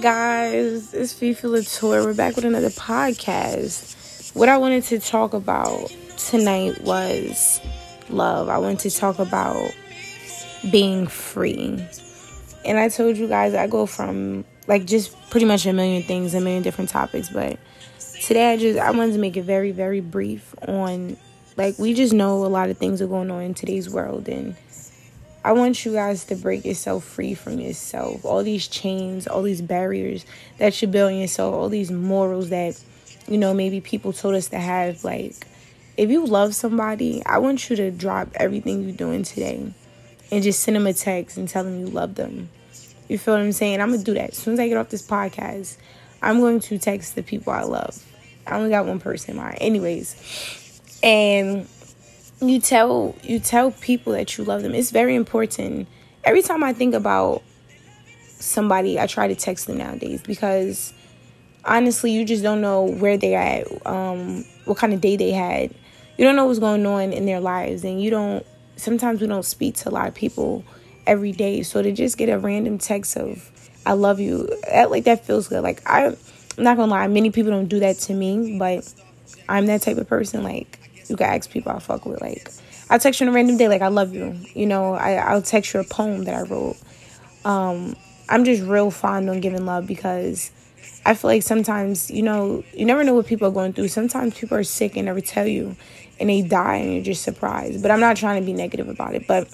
guys? It's Fifi Latour. We're back with another podcast. What I wanted to talk about tonight was love. I wanted to talk about being free. And I told you guys I go from like just pretty much a million things, a million different topics, but today I just I wanted to make it very, very brief on like we just know a lot of things are going on in today's world and I want you guys to break yourself free from yourself. All these chains, all these barriers that you build in yourself, all these morals that, you know, maybe people told us to have. Like, if you love somebody, I want you to drop everything you're doing today and just send them a text and tell them you love them. You feel what I'm saying? I'm going to do that. As soon as I get off this podcast, I'm going to text the people I love. I only got one person in mind. Anyways, and you tell you tell people that you love them. It's very important. Every time I think about somebody, I try to text them nowadays because honestly, you just don't know where they're at, um, what kind of day they had. You don't know what's going on in their lives, and you don't. Sometimes we don't speak to a lot of people every day, so to just get a random text of "I love you," that like that feels good. Like I, I'm not gonna lie, many people don't do that to me, but I'm that type of person. Like you can ask people I fuck with. Like, I'll text you on a random day, like, I love you. You know, I, I'll text you a poem that I wrote. Um, I'm just real fond on giving love because I feel like sometimes, you know, you never know what people are going through. Sometimes people are sick and never tell you and they die and you're just surprised. But I'm not trying to be negative about it. But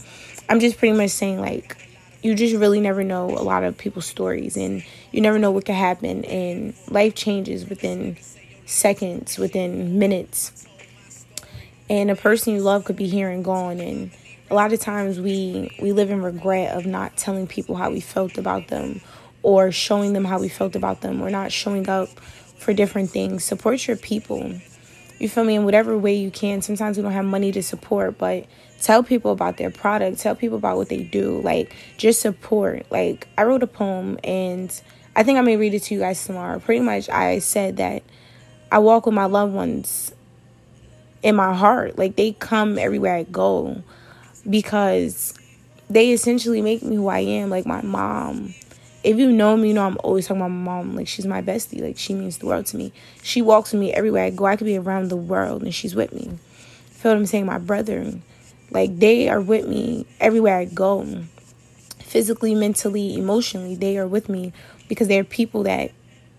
I'm just pretty much saying, like, you just really never know a lot of people's stories and you never know what could happen. And life changes within seconds, within minutes and a person you love could be here and gone. And a lot of times we we live in regret of not telling people how we felt about them or showing them how we felt about them or not showing up for different things. Support your people. You feel me? In whatever way you can. Sometimes we don't have money to support but tell people about their product. Tell people about what they do. Like just support. Like i wrote a poem and i think i may read it to you guys tomorrow. Pretty much i said that i walk with my loved ones in my heart. Like they come everywhere I go because they essentially make me who I am, like my mom. If you know me, you know I'm always talking about my mom. Like she's my bestie. Like she means the world to me. She walks with me everywhere I go. I could be around the world and she's with me. Feel what I'm saying? My brother. Like they are with me everywhere I go. Physically, mentally, emotionally, they are with me because they're people that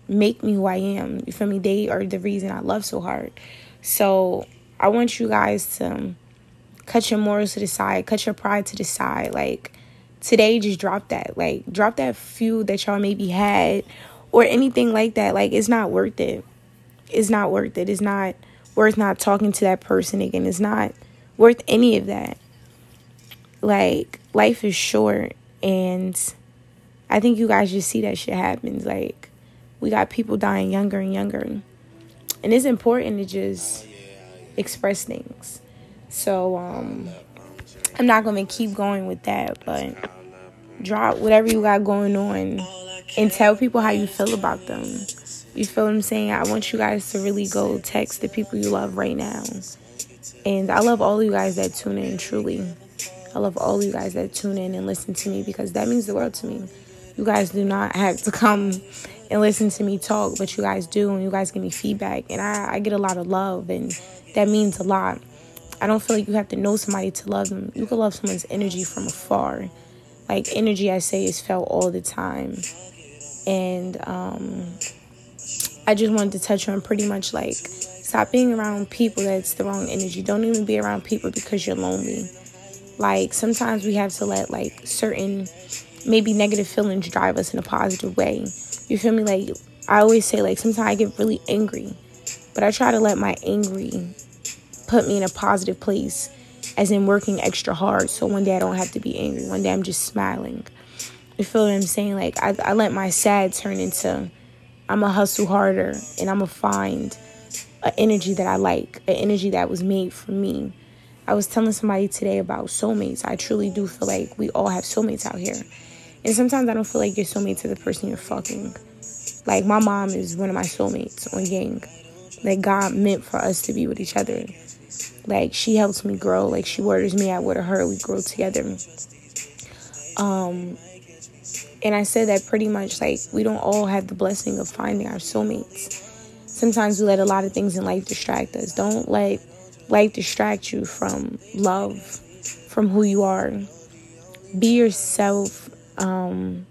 make me who I am. You feel me? They are the reason I love so hard. So I want you guys to cut your morals to the side, cut your pride to the side. Like today, just drop that. Like drop that feud that y'all maybe had or anything like that. Like it's not worth it. It's not worth it. It's not worth not talking to that person again. It's not worth any of that. Like life is short and I think you guys just see that shit happens. Like we got people dying younger and younger. And it's important to just express things. So um, I'm not gonna keep going with that, but drop whatever you got going on and tell people how you feel about them. You feel what I'm saying? I want you guys to really go text the people you love right now. And I love all you guys that tune in, truly. I love all you guys that tune in and listen to me because that means the world to me. You guys do not have to come and listen to me talk, but you guys do, and you guys give me feedback, and I, I get a lot of love, and that means a lot. I don't feel like you have to know somebody to love them. You can love someone's energy from afar. Like energy, I say, is felt all the time, and um, I just wanted to touch on pretty much like stop being around people that's the wrong energy. Don't even be around people because you're lonely. Like sometimes we have to let like certain maybe negative feelings drive us in a positive way. You feel me? Like I always say, like sometimes I get really angry, but I try to let my angry put me in a positive place, as in working extra hard. So one day I don't have to be angry. One day I'm just smiling. You feel what I'm saying? Like I, I let my sad turn into I'm gonna hustle harder and I'm gonna find an energy that I like, an energy that was made for me. I was telling somebody today about soulmates. I truly do feel like we all have soulmates out here. And sometimes I don't feel like you're soulmate to the person you're fucking. Like my mom is one of my soulmates on Gang. Like God meant for us to be with each other. Like she helps me grow. Like she waters me, I water her. We grow together. Um, And I said that pretty much like we don't all have the blessing of finding our soulmates. Sometimes we let a lot of things in life distract us. Don't let life distract you from love, from who you are. Be yourself. Um,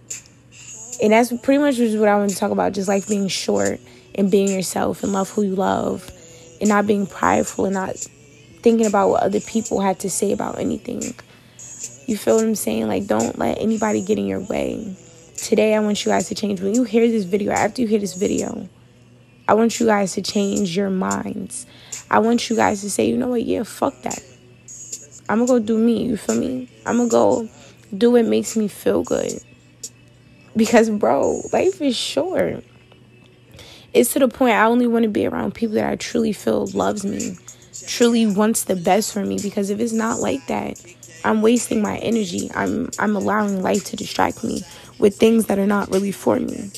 and that's pretty much what I want to talk about just like being short and being yourself and love who you love and not being prideful and not thinking about what other people have to say about anything. You feel what I'm saying? Like, don't let anybody get in your way. Today, I want you guys to change. When you hear this video, after you hear this video, I want you guys to change your minds. I want you guys to say, you know what? Yeah, fuck that. I'm gonna go do me. You feel me? I'm gonna go do what makes me feel good. Because, bro, life is short. It's to the point I only want to be around people that I truly feel loves me, truly wants the best for me. Because if it's not like that, I'm wasting my energy. I'm I'm allowing life to distract me with things that are not really for me.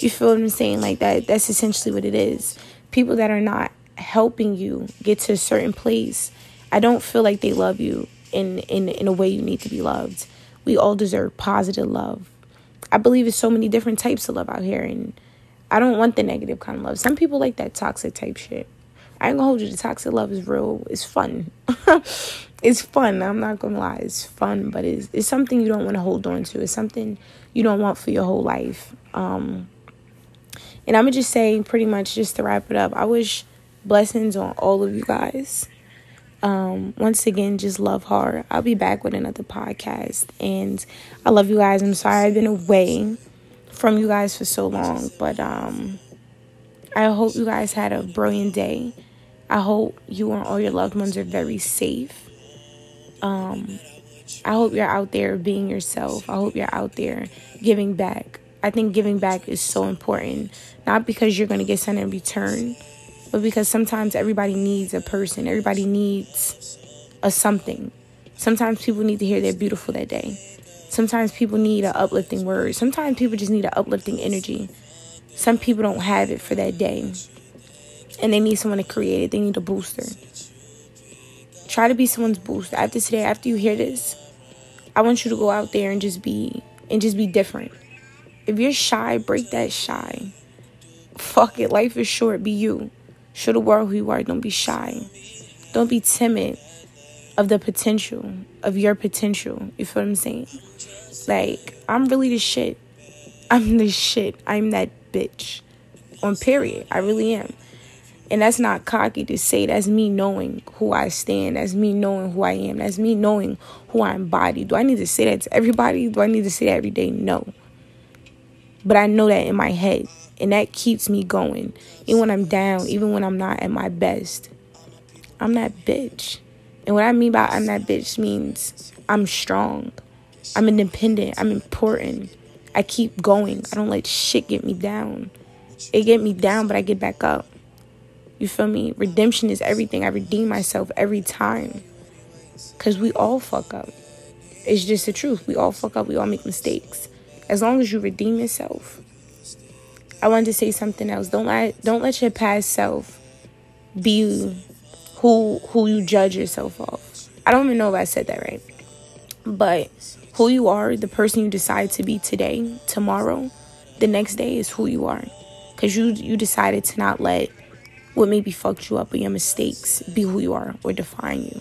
You feel what I'm saying? Like that that's essentially what it is. People that are not helping you get to a certain place, I don't feel like they love you in in in a way you need to be loved. We all deserve positive love. I believe there's so many different types of love out here and I don't want the negative kind of love. Some people like that toxic type shit. I ain't gonna hold you. The toxic love is real. It's fun. it's fun. I'm not gonna lie. It's fun, but it's it's something you don't want to hold on to. It's something you don't want for your whole life. Um, and I'm gonna just say, pretty much, just to wrap it up. I wish blessings on all of you guys. Um, once again, just love hard. I'll be back with another podcast, and I love you guys. I'm sorry I've been away from you guys for so long, but um, I hope you guys had a brilliant day. I hope you and all your loved ones are very safe. Um, I hope you're out there being yourself. I hope you're out there giving back. I think giving back is so important, not because you're going to get something in return, but because sometimes everybody needs a person, everybody needs a something. Sometimes people need to hear they're beautiful that day. Sometimes people need an uplifting word. Sometimes people just need an uplifting energy. Some people don't have it for that day and they need someone to create it. They need a booster. Try to be someone's booster. After today, after you hear this, I want you to go out there and just be and just be different. If you're shy, break that shy. Fuck it. Life is short. Be you. Show the world who you are. Don't be shy. Don't be timid of the potential, of your potential. You feel what I'm saying? Like, I'm really the shit. I'm the shit. I'm that bitch. On period. I really am. And that's not cocky to say. That's me knowing who I stand. That's me knowing who I am. That's me knowing who I embody. Do I need to say that to everybody? Do I need to say that every day? No. But I know that in my head. And that keeps me going. Even when I'm down, even when I'm not at my best. I'm that bitch. And what I mean by I'm that bitch means I'm strong. I'm independent. I'm important. I keep going. I don't let shit get me down. It get me down, but I get back up. You feel me? Redemption is everything. I redeem myself every time. Because we all fuck up. It's just the truth. We all fuck up. We all make mistakes. As long as you redeem yourself. I wanted to say something else. Don't let don't let your past self be who who you judge yourself off. I don't even know if I said that right. But who you are, the person you decide to be today, tomorrow, the next day is who you are. Cause you you decided to not let what maybe fucked you up or your mistakes be who you are or define you.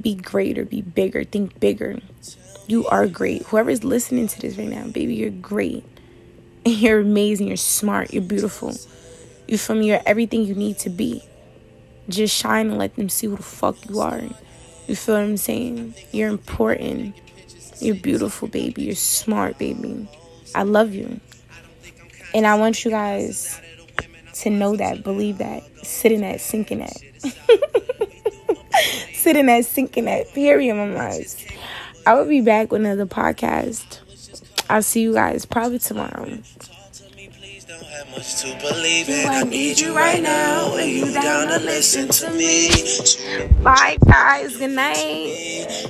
Be greater, be bigger, think bigger. You are great. Whoever's listening to this right now, baby, you're great. You're amazing, you're smart, you're beautiful. You from you're everything you need to be. Just shine and let them see who the fuck you are. You feel what I'm saying? You're important. You're beautiful, baby. You're smart, baby. I love you. And I want you guys to know that, believe that, sit in that, sink in that. sit in that, sink in that. Period, my lives. I will be back with another podcast. I'll see you guys probably tomorrow. Much to believe in. I need you right now, and you down to listen to me. Bye, guys. Good night.